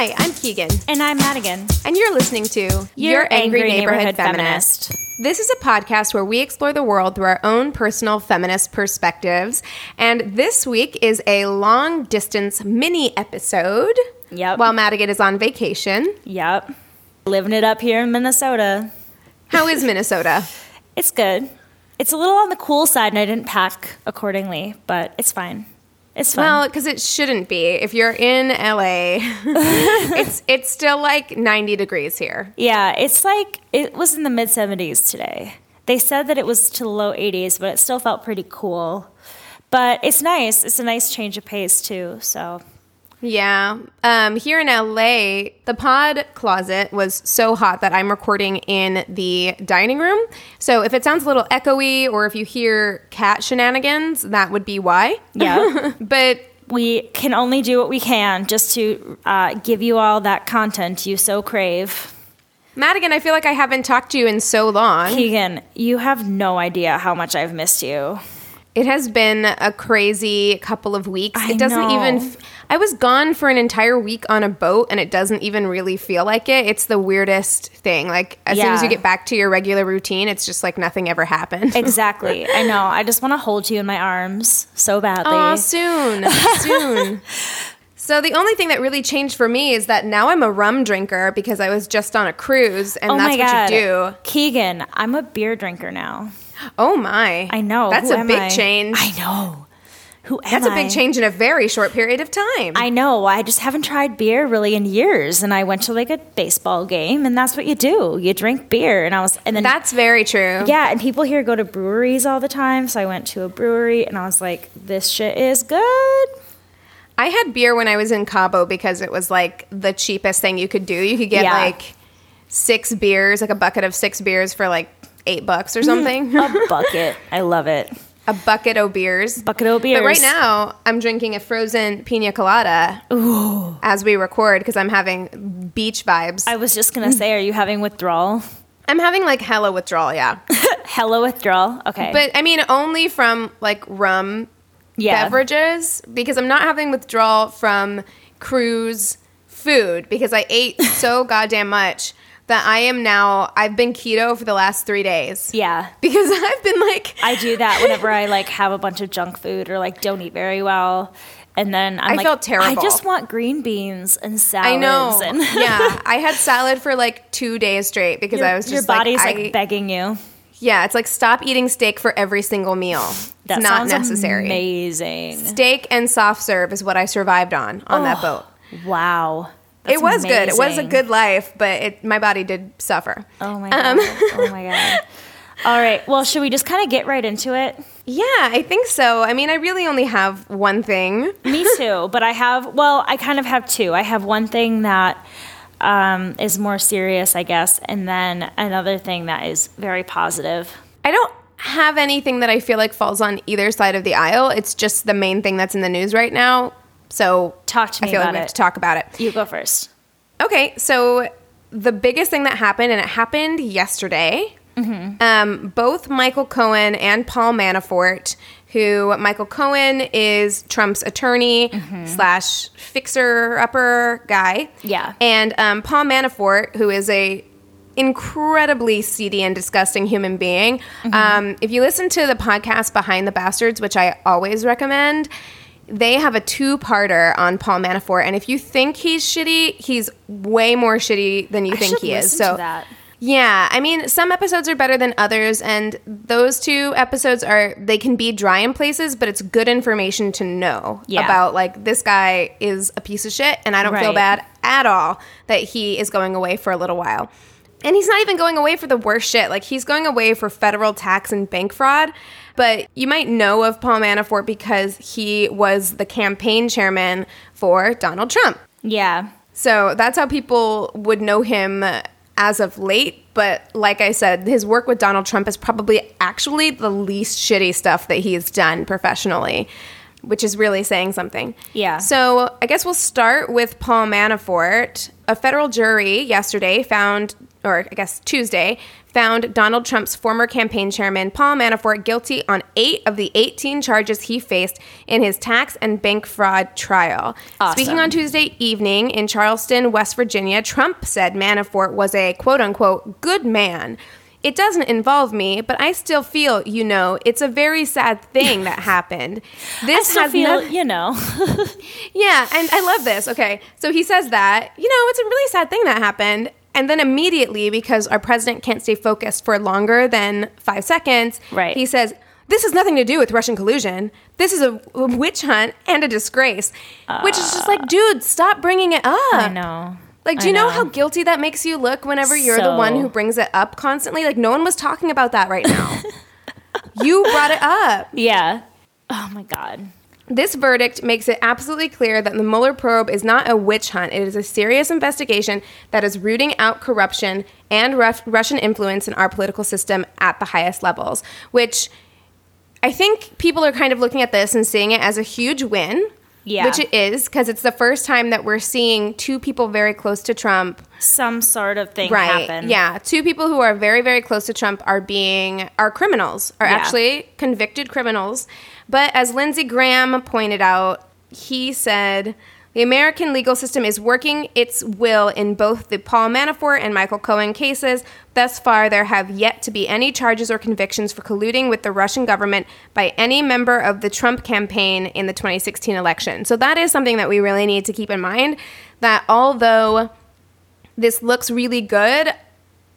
Hi, I'm Keegan. And I'm Madigan. And you're listening to Your Angry Neighborhood Feminist. This is a podcast where we explore the world through our own personal feminist perspectives. And this week is a long distance mini episode. Yep. While Madigan is on vacation. Yep. Living it up here in Minnesota. How is Minnesota? It's good. It's a little on the cool side, and I didn't pack accordingly, but it's fine. It's fine. Well, because it shouldn't be. If you're in LA, it's it's still like 90 degrees here. yeah, it's like it was in the mid 70s today. They said that it was to the low 80s, but it still felt pretty cool. But it's nice. It's a nice change of pace too. So Yeah. Um, here in LA, the pod closet was so hot that I'm recording in the dining room. So if it sounds a little echoey or if you hear cat shenanigans, that would be why. yeah, But we can only do what we can just to uh, give you all that content you so crave. Madigan, I feel like I haven't talked to you in so long. Keegan, you have no idea how much I've missed you. It has been a crazy couple of weeks. I it doesn't know. even. F- I was gone for an entire week on a boat, and it doesn't even really feel like it. It's the weirdest thing. Like as soon as you get back to your regular routine, it's just like nothing ever happened. Exactly. I know. I just want to hold you in my arms so badly. Oh, soon, soon. So the only thing that really changed for me is that now I'm a rum drinker because I was just on a cruise, and oh that's what you do. Keegan, I'm a beer drinker now. Oh my! I know. that's Who a big I? change. I know. Who that's a I? big change in a very short period of time. I know. I just haven't tried beer really in years, and I went to like a baseball game, and that's what you do. You drink beer, and I was, and then that's very true. yeah, and people here go to breweries all the time, so I went to a brewery, and I was like, this shit is good. I had beer when I was in Cabo because it was like the cheapest thing you could do. You could get Yeah. like six beers, like a bucket of six beers for like eight bucks or something. A bucket. I love it. a bucket of beers. Bucket of beers. But right now, I'm drinking a frozen pina colada as we record because I'm having beach vibes. I was just gonna say, are you having withdrawal? I'm having like hella withdrawal, yeah. Hella withdrawal. Okay. But I mean, only from like rum yeah. beverages because I'm not having withdrawal from cruise food because I ate so goddamn much that I am now, I've been keto for the last three days. Yeah. Because I've been like, I do that whenever I like have a bunch of junk food or like don't eat very well. And then I'm I like, felt terrible. I just want green beans and salads. I know. And yeah. I had salad for like two days straight because your, I was just your body's like, like, I- begging you. yeah, it's like stop eating steak for every single meal. That it's not necessary. Amazing. Steak and soft serve is what I survived on on that boat. Wow. It was good. It was a good life, but it, my body did suffer. Oh my god. oh my god. All right. Well, should we just kind of get right into it? Yeah, I think so. I mean, I really only have one thing. Me too. But I have, well, I kind of have two. I have one thing that um, is more serious, I guess, and then another thing that is very positive. I don't have anything that I feel like falls on either side of the aisle. It's just the main thing that's in the news right now. So Talk to me I feel about like we it. have to talk about it. You go first. Okay, so the biggest thing that happened, and it happened yesterday. Um, both Michael Cohen and Paul Manafort, who Michael Cohen is Trump's attorney slash fixer upper guy. Yeah. And um, Paul Manafort, who is a incredibly seedy and disgusting human being. Um, if you listen to the podcast Behind the Bastards, which I always recommend, they have a two-parter on Paul Manafort, and if you think he's shitty, he's way more shitty than you I think he is. So that. Yeah, I mean, some episodes are better than others, and those two episodes are they can be dry in places, but it's good information to know Yeah. about like this guy is a piece of shit, and I don't feel bad at all that he is going away for a little while. And he's not even going away for the worst shit. Like he's going away for federal tax and bank fraud. But you might know of Paul Manafort because he was the campaign chairman for Donald Trump. Yeah. So that's how people would know him as of late. But like I said, his work with Donald Trump is probably actually the least shitty stuff that he's done professionally, which is really saying something. Yeah. So I guess we'll start with Paul Manafort. A federal jury yesterday found, or I guess Tuesday, found Donald Trump's former campaign chairman, Paul Manafort, guilty on eight of the 18 charges he faced in his tax and bank fraud trial. Speaking on Tuesday evening in Charleston, West Virginia, Trump said Manafort was a quote unquote good man. It doesn't involve me, but I still feel, you know, it's a very sad thing that happened. This has feel, noth- you know. yeah, and I love this. Okay, so he says that, you know, it's a really sad thing that happened. And then immediately, because our president can't stay focused for longer than five seconds, Right. he says, this has nothing to do with Russian collusion. This is a, witch hunt and a disgrace. Which is just like, ah. dude, stop bringing it up. I know. Like, do I you know, know. how guilty that makes you look whenever you're the one who brings it up constantly? Like, no one was talking about that right now. you brought it up. Yeah. Oh my God. This verdict makes it absolutely clear that the Mueller probe is not a witch hunt. It is a serious investigation that is rooting out corruption and Ruf- Russian influence in our political system at the highest levels, which I think people are kind of looking at this and seeing it as a huge win. Yeah. Which it is, because it's the first time that we're seeing two people very close to Trump Some sort of thing right happen. yeah two people who are very very close to trump are being are criminals are Yeah. actually convicted criminals but as lindsey graham pointed out he said the American legal system is working its will in both the Paul Manafort and Michael Cohen cases. Thus far, there have yet to be any charges or convictions for colluding with the Russian government by any member of the Trump campaign in the 2016 election. So, that is something that we really need to keep in mind that although this looks really good.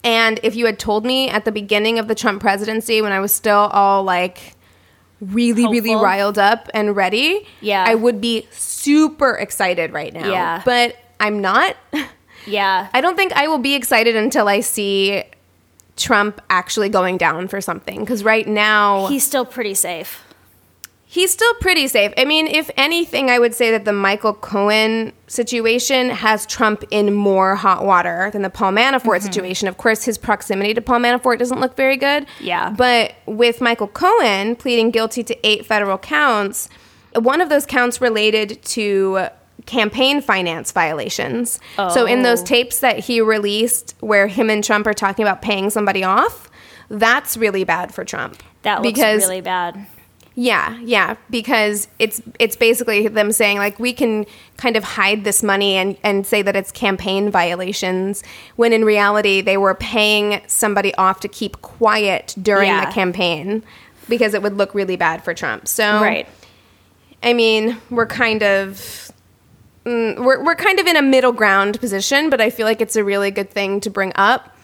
And if you had told me at the beginning of the Trump presidency when I was still all like really, really riled up and ready, Yeah. I would be super excited right now. Yeah. But I'm not. Yeah. I don't think I will be excited until I see Trump actually going down for something. Because right now, He's still pretty safe. He's still pretty safe. I mean, if anything, I would say that the Michael Cohen situation has Trump in more hot water than the Paul Manafort Mm-hmm. situation. Of course, his proximity to Paul Manafort doesn't look very good. Yeah. But with Michael Cohen pleading guilty to eight federal counts, one of those counts related to campaign finance violations. Oh. So in those Oh. tapes that he released where him and Trump are talking about paying somebody off, that's really bad for Trump. That looks because really bad. Yeah, yeah, because it's it's basically them saying like we can kind of hide this money and and say that it's campaign violations when in reality they were paying somebody off to keep quiet during Yeah. the campaign because it would look really bad for Trump. So Right. I mean, we're kind of mm, we're we're kind of in a middle ground position, but I feel like it's a really good thing to bring up.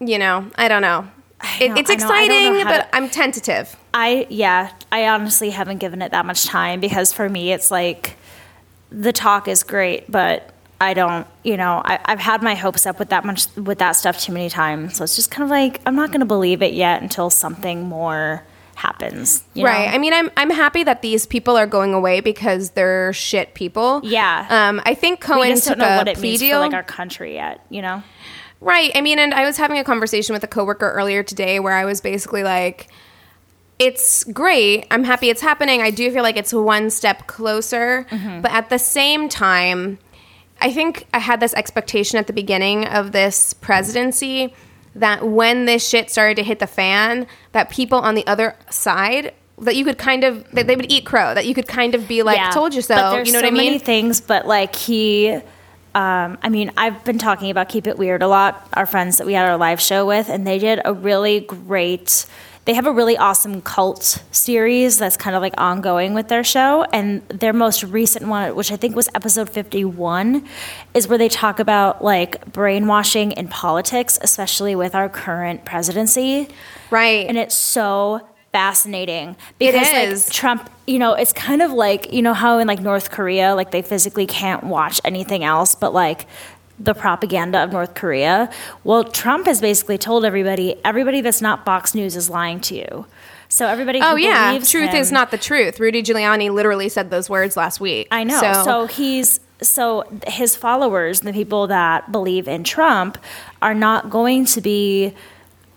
You know, I don't know. Know, it's I know, know exciting, but to- I'm tentative. I yeah, I honestly haven't given it that much time because for me it's like the talk is great, but I don't, you know, I, I've had my hopes up with that much with that stuff too many times. So it's just kind of like I'm not going to believe it yet until something more happens. you know? Right. I mean, I'm I'm happy that these people are going away because they're shit people. Yeah. Um, I think Cohen took don't know a what it plea means deal. for like our country yet. You know. Right. I mean, and I was having a conversation with a coworker earlier today where I was basically like, "It's great. I'm happy it's happening. I do feel like it's one step closer, Mm-hmm. but at the same time, I think I had this expectation at the beginning of this presidency." That when this shit started to hit the fan, that people on the other side, that you could kind of, that they would eat crow, that you could kind of be like, "Told you so." You know so what I mean? many things, but like he, um, I mean, I've been talking about Keep It Weird a lot. Our friends that we had our live show with, and they did a really great. they have a really awesome cult series that's kind of like ongoing with their show. And their most recent one, which I think was episode 51, is where they talk about like brainwashing in politics, especially with our current presidency. Right. And it's so fascinating because like Trump, you know, it's kind of like, you know how in like North Korea, like they physically can't watch anything else but like the propaganda of North Korea. Well, Trump has basically told everybody, everybody that's not Fox News is lying to you. So everybody Oh yeah, truth him- is not the truth. Rudy Giuliani literally said those words last week. I know. So, he's so his followers, the people that believe in Trump, are not going to be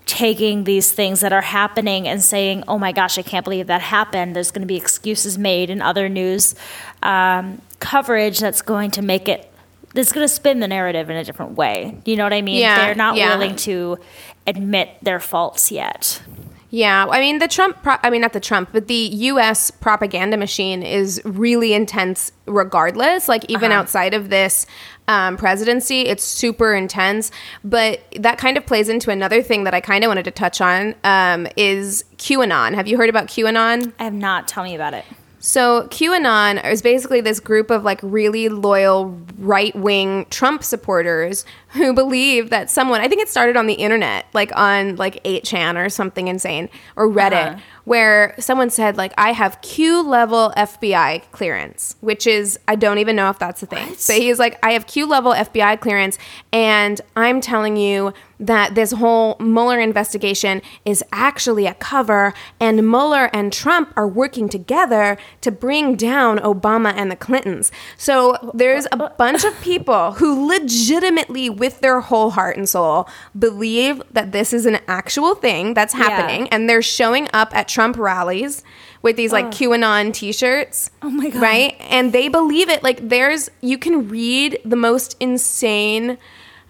taking these things that are happening and saying, "Oh my gosh, I can't believe that happened." There's going to be excuses made in other news um, coverage that's going to make it. That's going to spin the narrative in a different way. You know what I mean? Yeah, They're not yeah. willing to admit their faults yet. Yeah, I mean the Trump. Pro- I mean not the Trump, but the U.S. propaganda machine is really intense. Regardless, like even Uh-huh. outside of this um, presidency, it's super intense. But that kind of plays into another thing that I kind of wanted to touch on um, is QAnon. Have you heard about QAnon? I have not. Tell me about it. So QAnon is basically this group of like really loyal right wing Trump supporters who believe that someone I think it started on the internet, like on like 8chan or something insane or Reddit, Uh-huh. where someone said like I have Q level FBI clearance, which is I don't even know if that's a thing. But he's like I have Q level FBI clearance and I'm telling you that this whole Mueller investigation is actually a cover, and Mueller and Trump are working together to bring down Obama and the Clintons. So there's a bunch of people who legitimately, with their whole heart and soul, believe that this is an actual thing that's happening, and they're showing up at Trump rallies with these like QAnon t-shirts. Oh my God. Right? And they believe it. Like there's you can read the most insane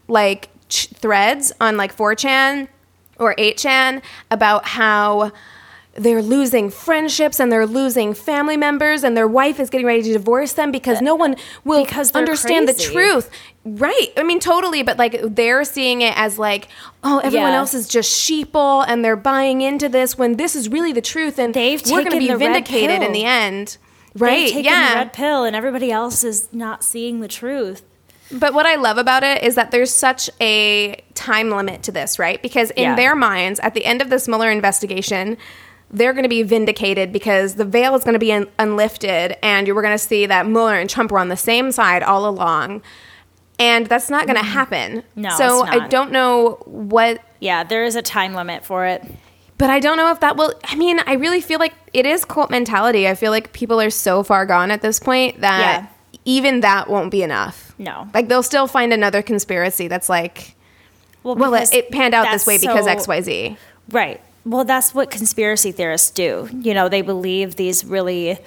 like ch- threads on like 4chan or 8chan about how they're losing friendships and they're losing family members and their wife is getting ready to divorce them because no one will understand the truth. Right. I mean, totally. But like they're seeing it as like, oh, everyone Yeah. else is just sheeple and they're buying into this when this is really the truth and They've we're going to be vindicated in the end. Right. They've taken yeah. the red pill, and everybody else is not seeing the truth. But what I love about it is that there's such a time limit to this, right? Because in Yeah. their minds, at the end of this Mueller investigation, they're going to be vindicated because the veil is going to be un- unlifted, and you were going to see that Mueller and Trump were on the same side all along. And that's not going to happen. Mm-hmm. No, so I don't know what Yeah, there is a time limit for it. but I don't know if that will. I mean, I really feel like it is cult mentality. I feel like people are so far gone at this point that Yeah. even that won't be enough. No. Like they'll still find another conspiracy that's like, well, because it, it panned out this way because X, Y, Z. Right. Well, that's what conspiracy theorists do. You know, they believe these really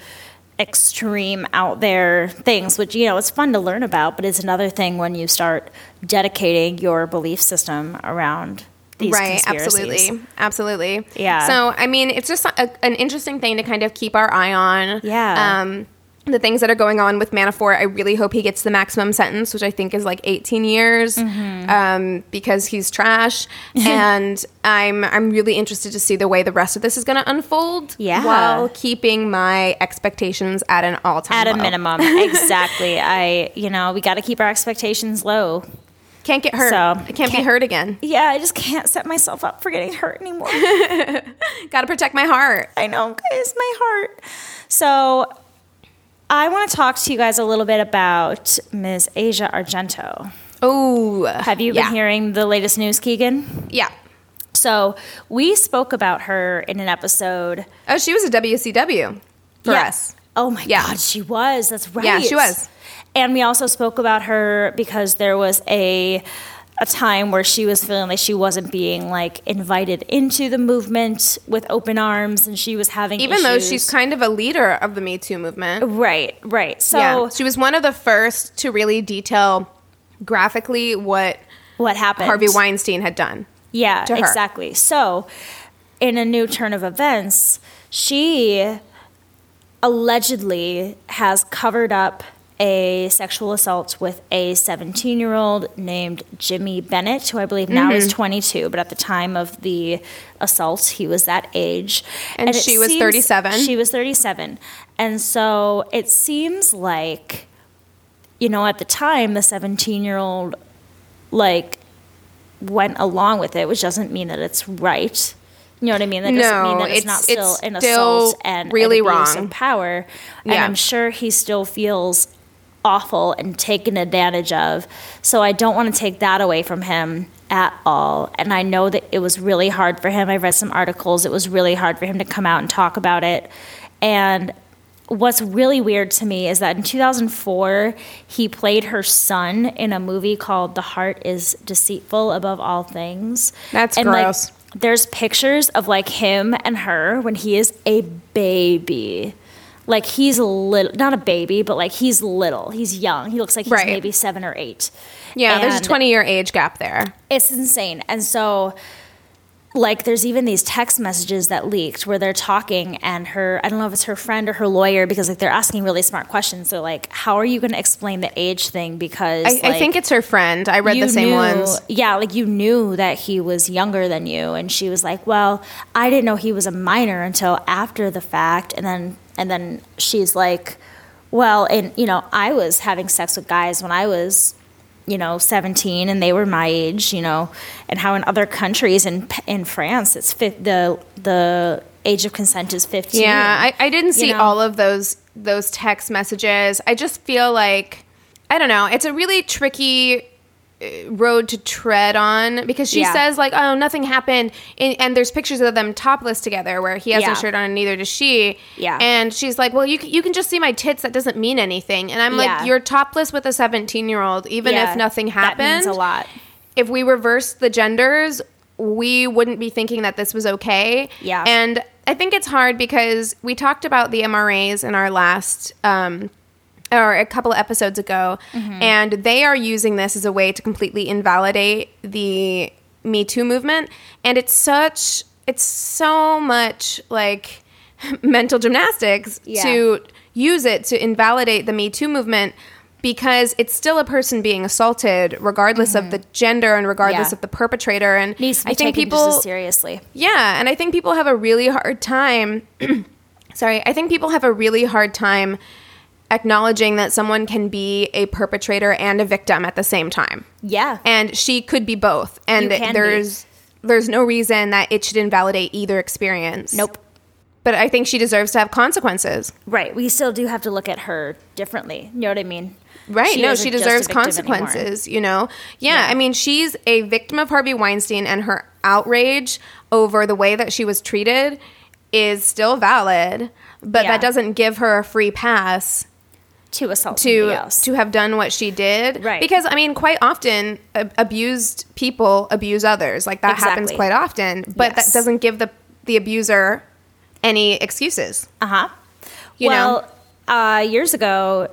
extreme out there things, which, you know, it's fun to learn about, but it's another thing when you start dedicating your belief system around these Right, absolutely, absolutely. Yeah. So, I mean, it's just a, an interesting thing to kind of keep our eye on. Yeah. Um, the things that are going on with Manafort, I really hope he gets the maximum sentence, which I think is like 18 years, Mm-hmm. um, because he's trash. and I'm I'm really interested to see the way the rest of this is going to unfold. Yeah. While keeping my expectations at an all time At a minimum. exactly. I, you know, we got to keep our expectations low. Can't get hurt. So, I can't, be can't- hurt again. Yeah, I just can't set myself up for getting hurt anymore. Got to protect my heart. I know, guys, my heart. So, I want to talk to you guys a little bit about Ms. Asia Argento. Oh, Have you yeah. been hearing the latest news, Keegan? Yeah. So, we spoke about her in an episode. Oh, she was a WCW for Yeah. us. Oh my Yeah. God, she was. That's right. Yeah, she was. And we also spoke about her because there was a a time where she was feeling like she wasn't being like invited into the movement with open arms, and she was having Even though she's kind of a leader of the Me Too movement. right, right. So yeah, she was one of the first to really detail graphically what what happened? Harvey Weinstein had done. Yeah, exactly. So, in a new turn of events, she allegedly has covered up a sexual assault with a 17 year old named Jimmy Bennett, who I believe now Mm-hmm. is 22, but at the time of the assault, he was that age. And it she was 37? She was 37. And so it seems like, you know, at the time, the 17 year old, like, went along with it, which doesn't mean that it's right. You know what I mean? That doesn't mean No, that it's, it's- not still it's an still assault and really an abuse wrong. of power. And Yeah. I'm sure he still feels awful and taken advantage of. So I don't want to take that away from him at all. And I know that it was really hard for him. I've read some articles. It was really hard for him to come out and talk about it. And what's really weird to me is that in 2004, he played her son in a movie called The Heart is Deceitful Above All Things. That's and, like, gross. there's pictures of like him and her when he is a baby. Like he's a little, not a baby, but like he's little. He's young. He looks like he's Right. maybe seven or eight. Yeah, there's a 20 year age gap there. It's insane. And so, like, there's even these text messages that leaked where they're talking, and her, I don't know if it's her friend or her lawyer, because like they're asking really smart questions. So, like, how are you going to explain the age thing? Because I, I think it's her friend. I read the same knew- ones. Yeah, like you knew that he was younger than you, and she was like, "Well, I didn't know he was a minor until after the fact." And then, and then she's like, "Well, and you know, I was having sex with guys when I was, you know, seventeen, and they were my age, you know, and how in other countries, in in France, it's fif- the the age of consent is fifteen. Yeah, I, I didn't see know? all of those those text messages. I just feel like I don't know. It's a really tricky road to tread on because she Yeah. says like, "Oh, nothing happened," and, and there's pictures of them topless together where he has Yeah. a shirt on and neither does she. Yeah. and she's like, "Well, you you can just see my tits. That doesn't mean anything." And I'm Yeah. like, "You're topless with a 17 year old, even if nothing happened. That means a lot. If we reverse the genders." We wouldn't be thinking that this was okay. Yeah. And I think it's hard because we talked about the MRAs in our last um, or a couple of episodes ago, Mm-hmm. and they are using this as a way to completely invalidate the Me Too movement. And it's such, it's so much like mental gymnastics Yeah. to use it to invalidate the Me Too movement because it's still a person being assaulted regardless of the gender and regardless Mm-hmm. Yeah. of the perpetrator and Needs to be I think people seriously. yeah, and I think people have a really hard time. sorry, I think people have a really hard time acknowledging that someone can be a perpetrator and a victim at the same time. Yeah. And she could be both. And can be. there's there's no reason that it should invalidate either experience. Nope. But I think she deserves to have consequences. Right. We still do have to look at her differently. You know what I mean? Right. no, she deserves victim anymore. consequences, you know? Yeah, I mean, she's a victim of Harvey Weinstein, and her outrage over the way that she was treated is still valid, but Yeah. that doesn't give her a free pass To assault to to have done what she did. Right. Because, I mean, quite often, abused people abuse others. Like, that happens quite often, but Yes. that doesn't give the, the abuser any excuses. Uh huh. You know? well, uh, years ago,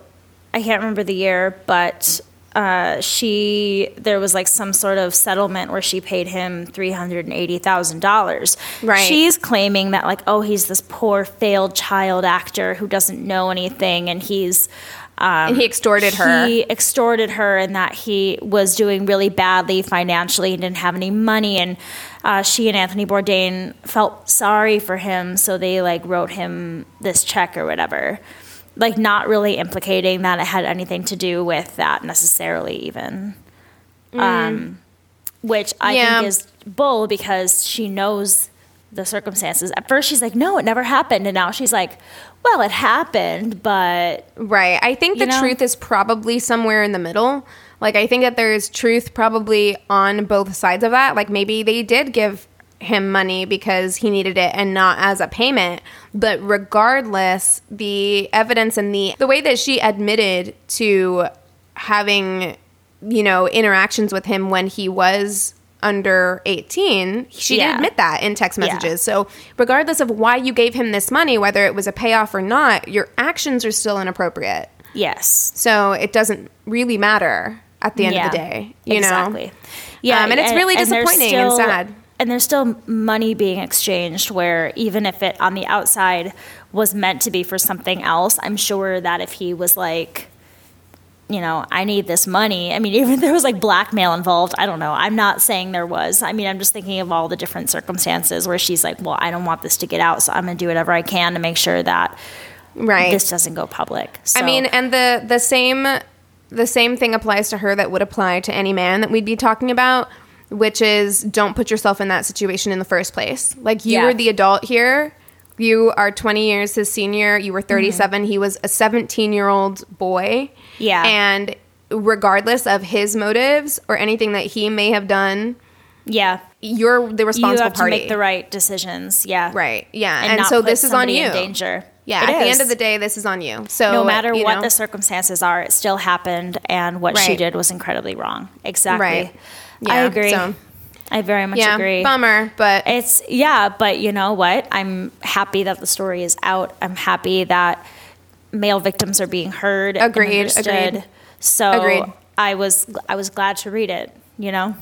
I can't remember the year, but uh, she there was like some sort of settlement where she paid him three hundred and eighty thousand dollars. Right. She's claiming that like, oh, he's this poor failed child actor who doesn't know anything, and he's. Um, And he extorted her. He extorted her, and that he was doing really badly financially and didn't have any money. And uh, she and Anthony Bourdain felt sorry for him, so they like wrote him this check or whatever, like not really implicating that it had anything to do with that necessarily, even. Um, which I Mm. Yeah. think is bull because she knows the circumstances. At first, she's like, "No, it never happened," and now she's like, "Well, it happened, but Right. I think the know? truth is probably somewhere in the middle. Like I think that there is truth probably on both sides of that. Like maybe they did give him money because he needed it and not as a payment. But regardless, the evidence and the the way that she admitted to having you know interactions with him when he was under 18 she did admit that in text Yeah. messages so regardless of why you gave him this money whether it was a payoff or not your actions are still inappropriate yes, so it doesn't really matter at the end of the day you exactly. know Yeah, Um, and it's really there's disappointing and sad. And there's still money being exchanged where even if it on the outside was meant to be for something else, I'm sure that if he was like, you know, I need this money. I mean, even if there was like blackmail involved, I don't know. I'm not saying there was. I mean, I'm just thinking of all the different circumstances where she's like, well, I don't want this to get out, so I'm going to do whatever I can to make sure that right. this doesn't go public. So, I mean, and the the same the same thing applies to her that would apply to any man that we'd be talking about, which is don't put yourself in that situation in the first place. Like you Yeah. were the adult here. You are 20 years his senior. You were 37. He was a 17 year old boy. Mm-hmm. Yeah. And regardless of his motives or anything that he may have done, yeah, you're the you responsible party. to make the right decisions. Yeah, Right. Yeah. and, And, so this is on you. in danger. Yeah. It at the end of the day, this is on you. So no matter what know, the circumstances are, it still happened, and what she did was incredibly wrong. Exactly. Right. I agree. so- I very much yeah, agree. bummer, but It's yeah, but you know what? I'm happy that the story is out. I'm happy that male victims are being heard. and Agreed, understood. agreed. So Agreed. I was I was glad to read it. You know.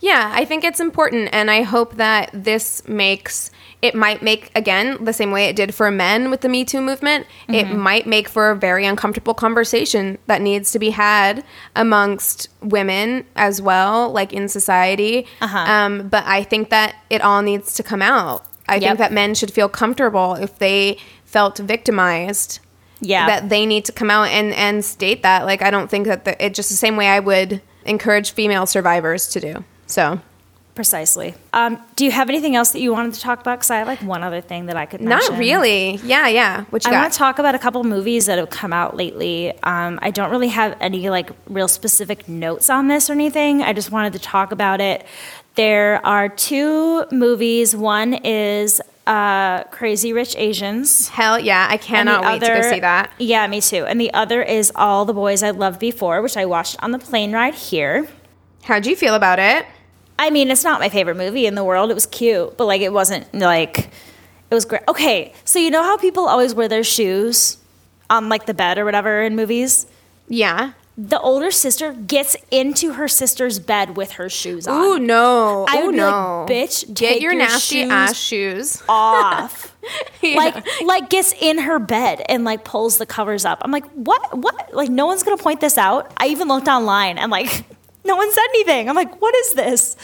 Yeah, I think it's important, and I hope that this makes it might make again the same way it did for men with the Me Too movement. It Mm-hmm. might make for a very uncomfortable conversation that needs to be had amongst women as well, like in society. Uh-huh. Um, but I think that it all needs to come out. I Yep. think that men should feel comfortable if they felt victimized. Yeah. that they need to come out and and state that. Like I don't think that the, it just the same way I would encourage female survivors to do. So. Precisely. Um, do you have anything else that you wanted to talk about? Because I had like one other thing that I could mention. Not really. Yeah, yeah. What you I want to talk about a couple movies that have come out lately. Um, I don't really have any like real specific notes on this or anything. I just wanted to talk about it. There are two movies. One is uh, Crazy Rich Asians. Hell yeah! I cannot wait to go see that. Yeah, me too. And the other is All the Boys I Loved Before, which I watched on the plane ride here. How'd you feel about it? I mean, it's not my favorite movie in the world. It was cute, but like it wasn't like it was great. Okay, so you know how people always wear their shoes on like the bed or whatever in movies? Yeah. The older sister gets into her sister's bed with her shoes on. Ooh no! I Ooh would be no! like, "Bitch, get take your, your nasty shoes ass shoes off. Yeah. Like like gets in her bed and like pulls the covers up. I'm like, what what? Like no one's gonna point this out. I even looked online and like no one said anything. I'm like, what is this?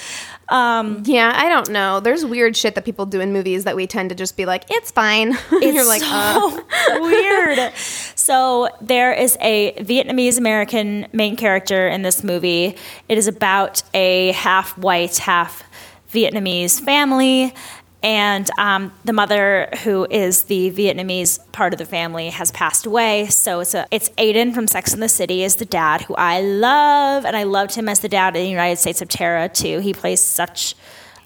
Um Yeah, I don't know. There's weird shit that people do in movies that we tend to just be like, it's fine. It's You're like, uh, so weird. So there is a Vietnamese American main character in this movie. It is about a half white, half Vietnamese family. And um, the mother, who is the Vietnamese part of the family, has passed away. So it's a it's Aidan from Sex and the City is the dad, who I love, and I loved him as the dad in the United States of Tara too. He plays such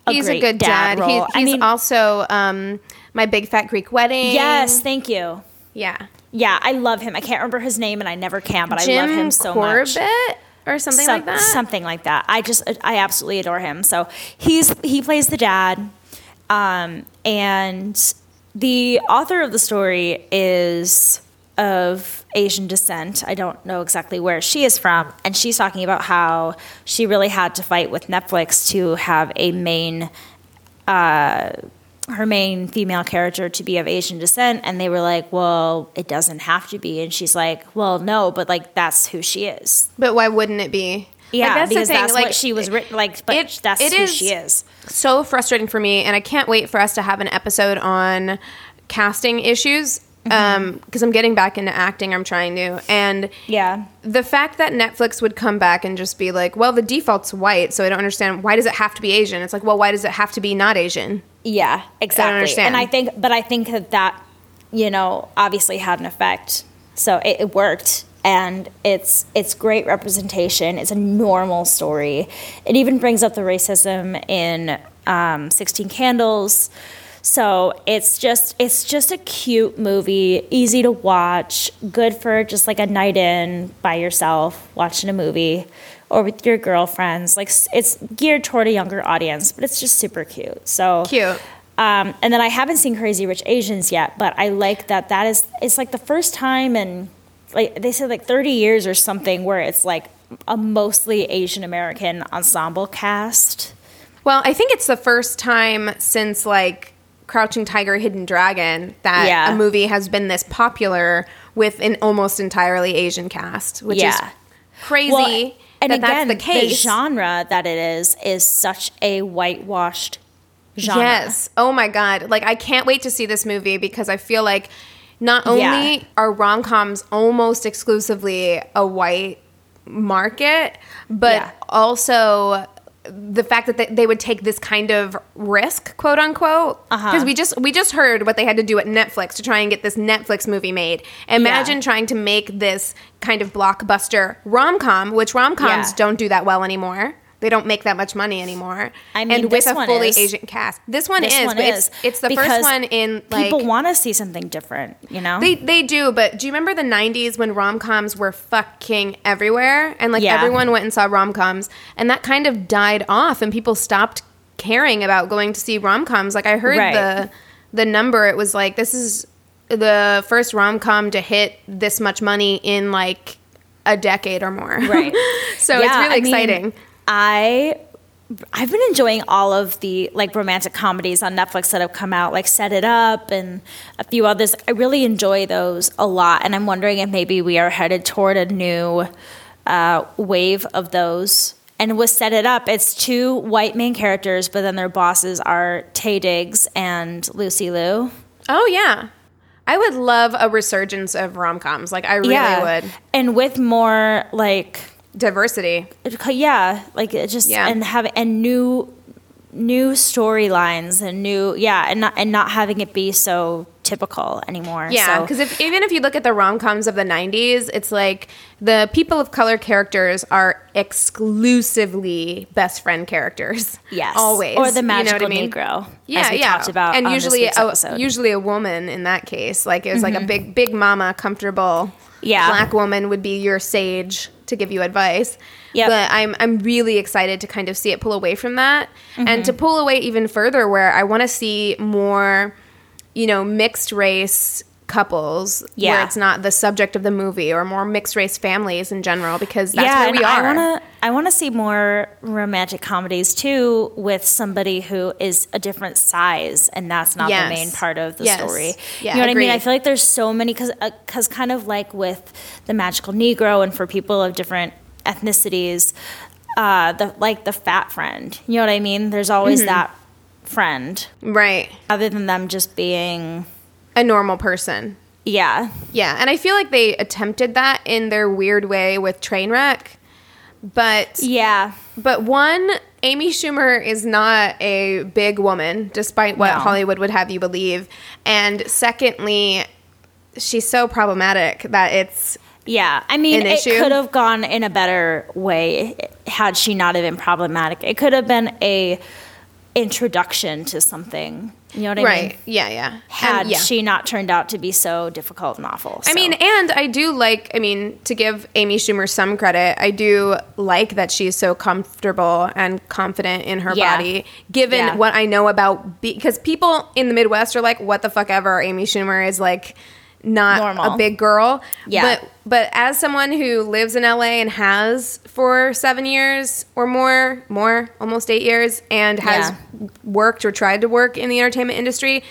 a he's a good dad. role. He, I he's mean, also um, my big fat Greek wedding. yes, thank you. Yeah. Yeah, I love him. I can't remember his name, and I never can, but Jim I love him so Corbett much. or something Some- like that. Something like that. I just, I absolutely adore him. So he's he plays the dad, um, and the author of the story is of Asian descent. I don't know exactly where she is from, and she's talking about how she really had to fight with Netflix to have a main her main female character to be of Asian descent, and they were like, "Well, it doesn't have to be," and she's like, "Well, no, but like that's who she is." But why wouldn't it be? Yeah, Like, that's the thing, that's like, what she was written like. But it- that's it who is- she is. so frustrating for me and i can't wait for us to have an episode on casting issues Mm-hmm. because i'm getting back into acting i'm trying to and Yeah, the fact that netflix would come back and just be like well the default's white so i don't understand why does it have to be asian it's like well why does it have to be not asian yeah, exactly. understand. And I think, but I think that that you know obviously had an effect. So it, it worked. And it's it's great representation. It's a normal story. It even brings up the racism in um, Sixteen Candles. So it's just it's just a cute movie, easy to watch, good for just like a night in by yourself watching a movie or with your girlfriends. Like it's geared toward a younger audience, but it's just super cute. So Cute. Um, and then I haven't seen Crazy Rich Asians yet, but I like that that is it's like the first time in like they said like 30 years or something where it's like a mostly Asian American ensemble cast. well i think it's the first time since like crouching tiger hidden dragon that Yeah. a movie has been this popular with an almost entirely asian cast which Yeah. is crazy Well, and that again, that's the case. genre that it is is such a whitewashed genre. Yes. Oh my god. Like I can't wait to see this movie because I feel like not only Yeah. are rom-coms almost exclusively a white market, but Yeah. also the fact that they, they would take this kind of risk, quote unquote, because Uh-huh. we just we just heard what they had to do at Netflix to try and get this Netflix movie made. Imagine Yeah. trying to make this kind of blockbuster rom com, which rom coms Yeah. don't do that well anymore. They don't make that much money anymore. I mean, and with a fully is. Asian cast, this one This is. one is It's, it's the first one in like people want to see something different. You know, they they do, but do you remember the '90s when rom coms were fucking everywhere, and like Yeah. everyone went and saw rom coms, and that kind of died off, and people stopped caring about going to see rom coms. Like I heard Right. the the number, it was like this is the first rom com to hit this much money in like a decade or more. Right. so it's Yeah, really I mean, exciting. I I've been enjoying all of the like romantic comedies on Netflix that have come out, like Set It Up and a few others. I really enjoy those a lot, and I'm wondering if maybe we are headed toward a new uh, wave of those. And with Set It Up, it's two white main characters, but then their bosses are Taye Diggs and Lucy Liu. oh yeah. I would love a resurgence of rom coms. Like I really would. And with more like Diversity. yeah like it just Yeah. and have and new new storylines and new yeah and not and not having it be so typical anymore Yeah, So- because if even if you look at the rom coms of the '90s, it's like the people of color characters are exclusively best friend characters. yes always or the You know magical I mean? negro Yeah, yeah. about and usually, a, usually a woman in that case. Like it was like a mm-hmm. big, big mama, comfortable. Yeah. black woman would be your sage to give you advice. Yep. but I'm I'm really excited to kind of see it pull away from that, and Mm-hmm. to pull away even further, where I want to see more, you know, mixed race couples where Yeah. it's not the subject of the movie or more mixed race families in general because that's yeah, where we are. I want to I want to see more romantic comedies too with somebody who is a different size and that's not Yes. the main part of the Yes. story. Yeah, you know what I mean? I feel like there's so many cuz cuz kind of like with the magical negro and for people of different ethnicities uh the like the fat friend. You know what I mean? There's always Mm-hmm. that friend right, other than them just being a normal person. yeah. Yeah, and I feel like they attempted that in their weird way with Trainwreck, but Yeah. but one, Amy Schumer is not a big woman, despite what No. Hollywood would have you believe, and secondly, she's so problematic that it's Yeah, I mean, it issue? could have gone in a better way had she not have been problematic. It could have been a introduction to something. You know what I right. mean? Yeah, yeah. Had And, yeah. she not turned out to be so difficult and awful. I mean, and I do like, I mean, to give Amy Schumer some credit, I do like that she's so comfortable and confident in her Yeah. body, given Yeah. what I know about, because people in the Midwest are like, what the fuck ever, Amy Schumer is like not Normal. a big girl. Yeah. But, but as someone who lives in LA and has for seven years or more, more, almost eight years, and has Yeah. worked or tried to work in the entertainment industry,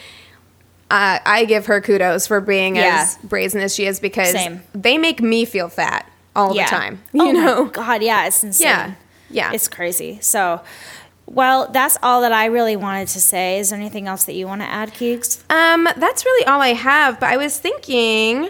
uh, I give her kudos for being Yeah. as brazen as she is because Same. they make me feel fat all yeah. the time. Oh You my know? God, yeah, it's insane. Yeah. Yeah. It's crazy. So, well, that's all that I really wanted to say. Is there anything else that you want to add, Keeks? Um, that's really all I have. But I was thinking,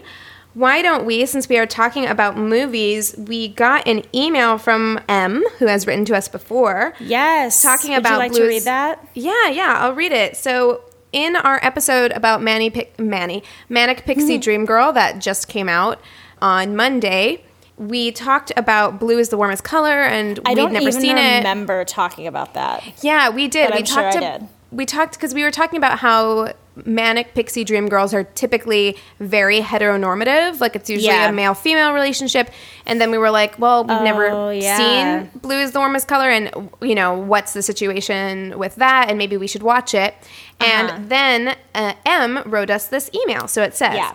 why don't we, since we are talking about movies, we got an email from M, who has written to us before. Yes. Talking Would about you like to read that? Yeah, yeah, I'll read it. So in our episode about Manny, Manny Manic Mm-hmm. Pixie Dream Girl that just came out on Monday, we talked about blue is the warmest color, and I we'd don't never even seen it. remember talking about that. Yeah, we did. But we I'm sure talked. I ab- did. We talked because we were talking about how manic pixie dream girls are typically very heteronormative. Like it's usually Yeah. a male female relationship, and then we were like, well, we've Oh, never yeah. seen blue is the warmest color, and you know what's the situation with that, and maybe we should watch it. And Uh-huh. then uh, M wrote us this email. So it says. Yeah.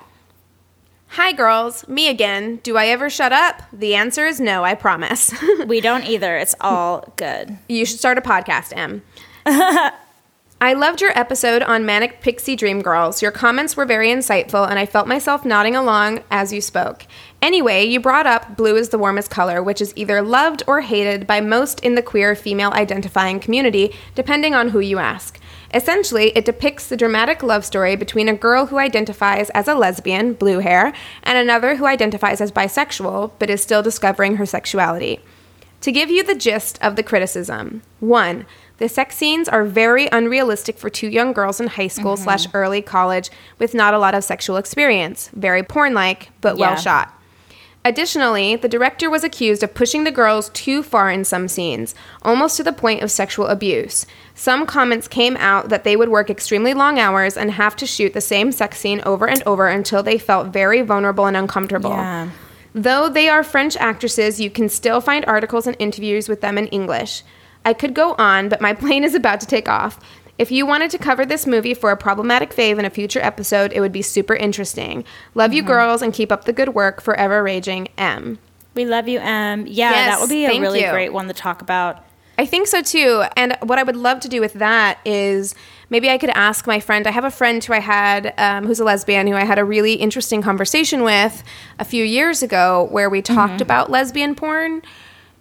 Hi girls, me again. Do I ever shut up? The answer is no, I promise. We don't either. It's all good. You should start a podcast, M. I loved your episode on Manic Pixie Dream Girls. Your comments were very insightful, and I felt myself nodding along as you spoke. Anyway, you brought up blue is the warmest color, which is either loved or hated by most in the queer female identifying community, depending on who you ask. Essentially, it depicts the dramatic love story between a girl who identifies as a lesbian, blue hair, and another who identifies as bisexual but is still discovering her sexuality. To give you the gist of the criticism, one, the sex scenes are very unrealistic for two young girls in high school mm-hmm. slash early college with not a lot of sexual experience. Very porn like, but well shot. Additionally, the director was accused of pushing the girls too far in some scenes, almost to the point of sexual abuse. Some comments came out that they would work extremely long hours and have to shoot the same sex scene over and over until they felt very vulnerable and uncomfortable. Yeah. Though they are French actresses, you can still find articles and interviews with them in English. I could go on, but my plane is about to take off. If you wanted to cover this movie for a problematic fave in a future episode, it would be super interesting. Love Mm-hmm. you girls and keep up the good work. Forever raging M. We love you, M. Yeah, Yes, that would be a really you. great one to talk about. I think so too. And what I would love to do with that is maybe I could ask my friend. I have a friend who I had, um, who's a lesbian, who I had a really interesting conversation with a few years ago where we talked Mm-hmm. about lesbian porn.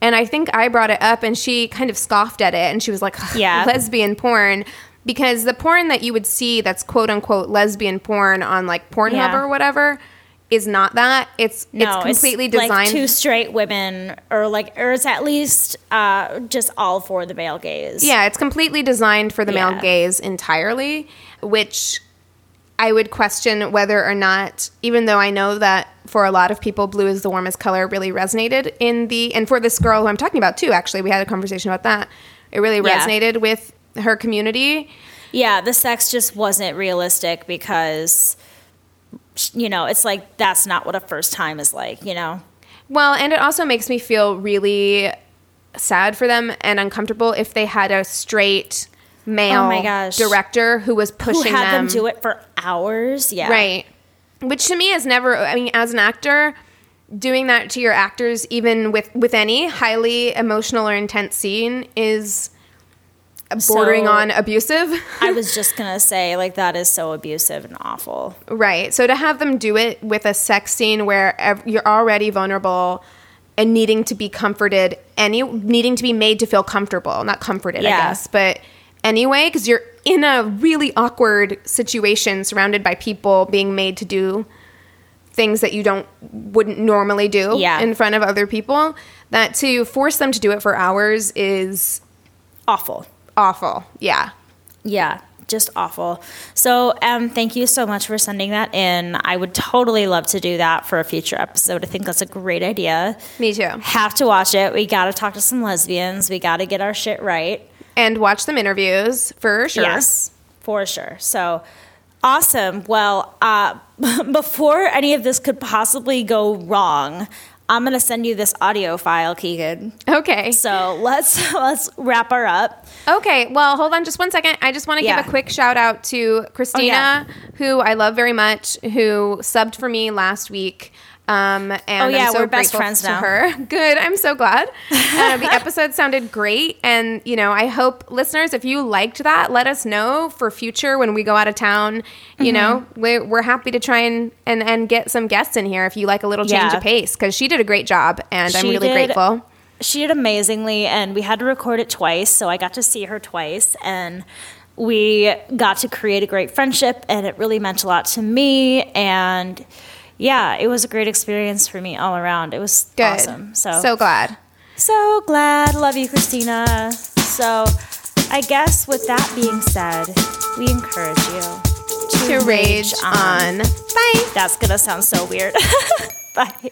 And I think I brought it up and she kind of scoffed at it and she was like, Yeah. lesbian porn. Because the porn that you would see that's quote unquote lesbian porn on like Pornhub Yeah. or whatever is not that. It's No, it's completely like designed two straight women, or like, or it's at least uh, just all for the male gaze. Yeah, it's completely designed for the male gaze entirely, which I would question whether or not, even though I know that for a lot of people, blue is the warmest color really resonated in the, and for this girl who I'm talking about too, actually, we had a conversation about that. It really Yeah. resonated with her community. yeah. The sex just wasn't realistic because, you know, it's like that's not what a first time is like. You know. Well, and it also makes me feel really sad for them and uncomfortable if they had a straight male Oh my gosh. director who was Who pushing had them them do it for hours? Yeah. Right. Which to me is never I mean as an actor doing that to your actors even with with any highly emotional or intense scene is bordering So- on abusive. I was just gonna say like that is so abusive and awful. right. So to have them do it with a sex scene where ev- you're already vulnerable and needing to be comforted any needing to be made to feel comfortable, not comforted I guess, but anyway cuz you're in a really awkward situation surrounded by people being made to do things that you don't wouldn't normally do Yeah. in front of other people that to force them to do it for hours is Awful. awful yeah Yeah, just awful. So, um, thank you so much for sending that in. I would totally love to do that for a future episode. I think that's a great idea. me too Have to watch it. We got to talk to some lesbians. We got to get our shit right. And watch some interviews for sure Yes, for sure. So awesome. Well, uh, before any of this could possibly go wrong, I'm gonna send you this audio file, Keegan. okay So let's let's wrap her up. okay well hold on just one second i just want to Yeah. give a quick shout out to christina yeah. who i love very much who subbed for me last week um, and Oh, yeah, so we're best friends now. her. Good. I'm so glad. Uh, the episode sounded great, and you know, I hope listeners, if you liked that, let us know for future when we go out of town. You Mm-hmm. know, we're, we're happy to try and, and and get some guests in here if you like a little change Yeah. of pace because she did a great job, and I'm really did- grateful. She did amazingly, and we had to record it twice, so I got to see her twice, and we got to create a great friendship, and it really meant a lot to me. And yeah, it was a great experience for me all around. It was Good. awesome. So so glad. So glad. Love you, Christina. So, I guess with that being said, we encourage you To rage on. Bye. That's to sound so weird. Bye.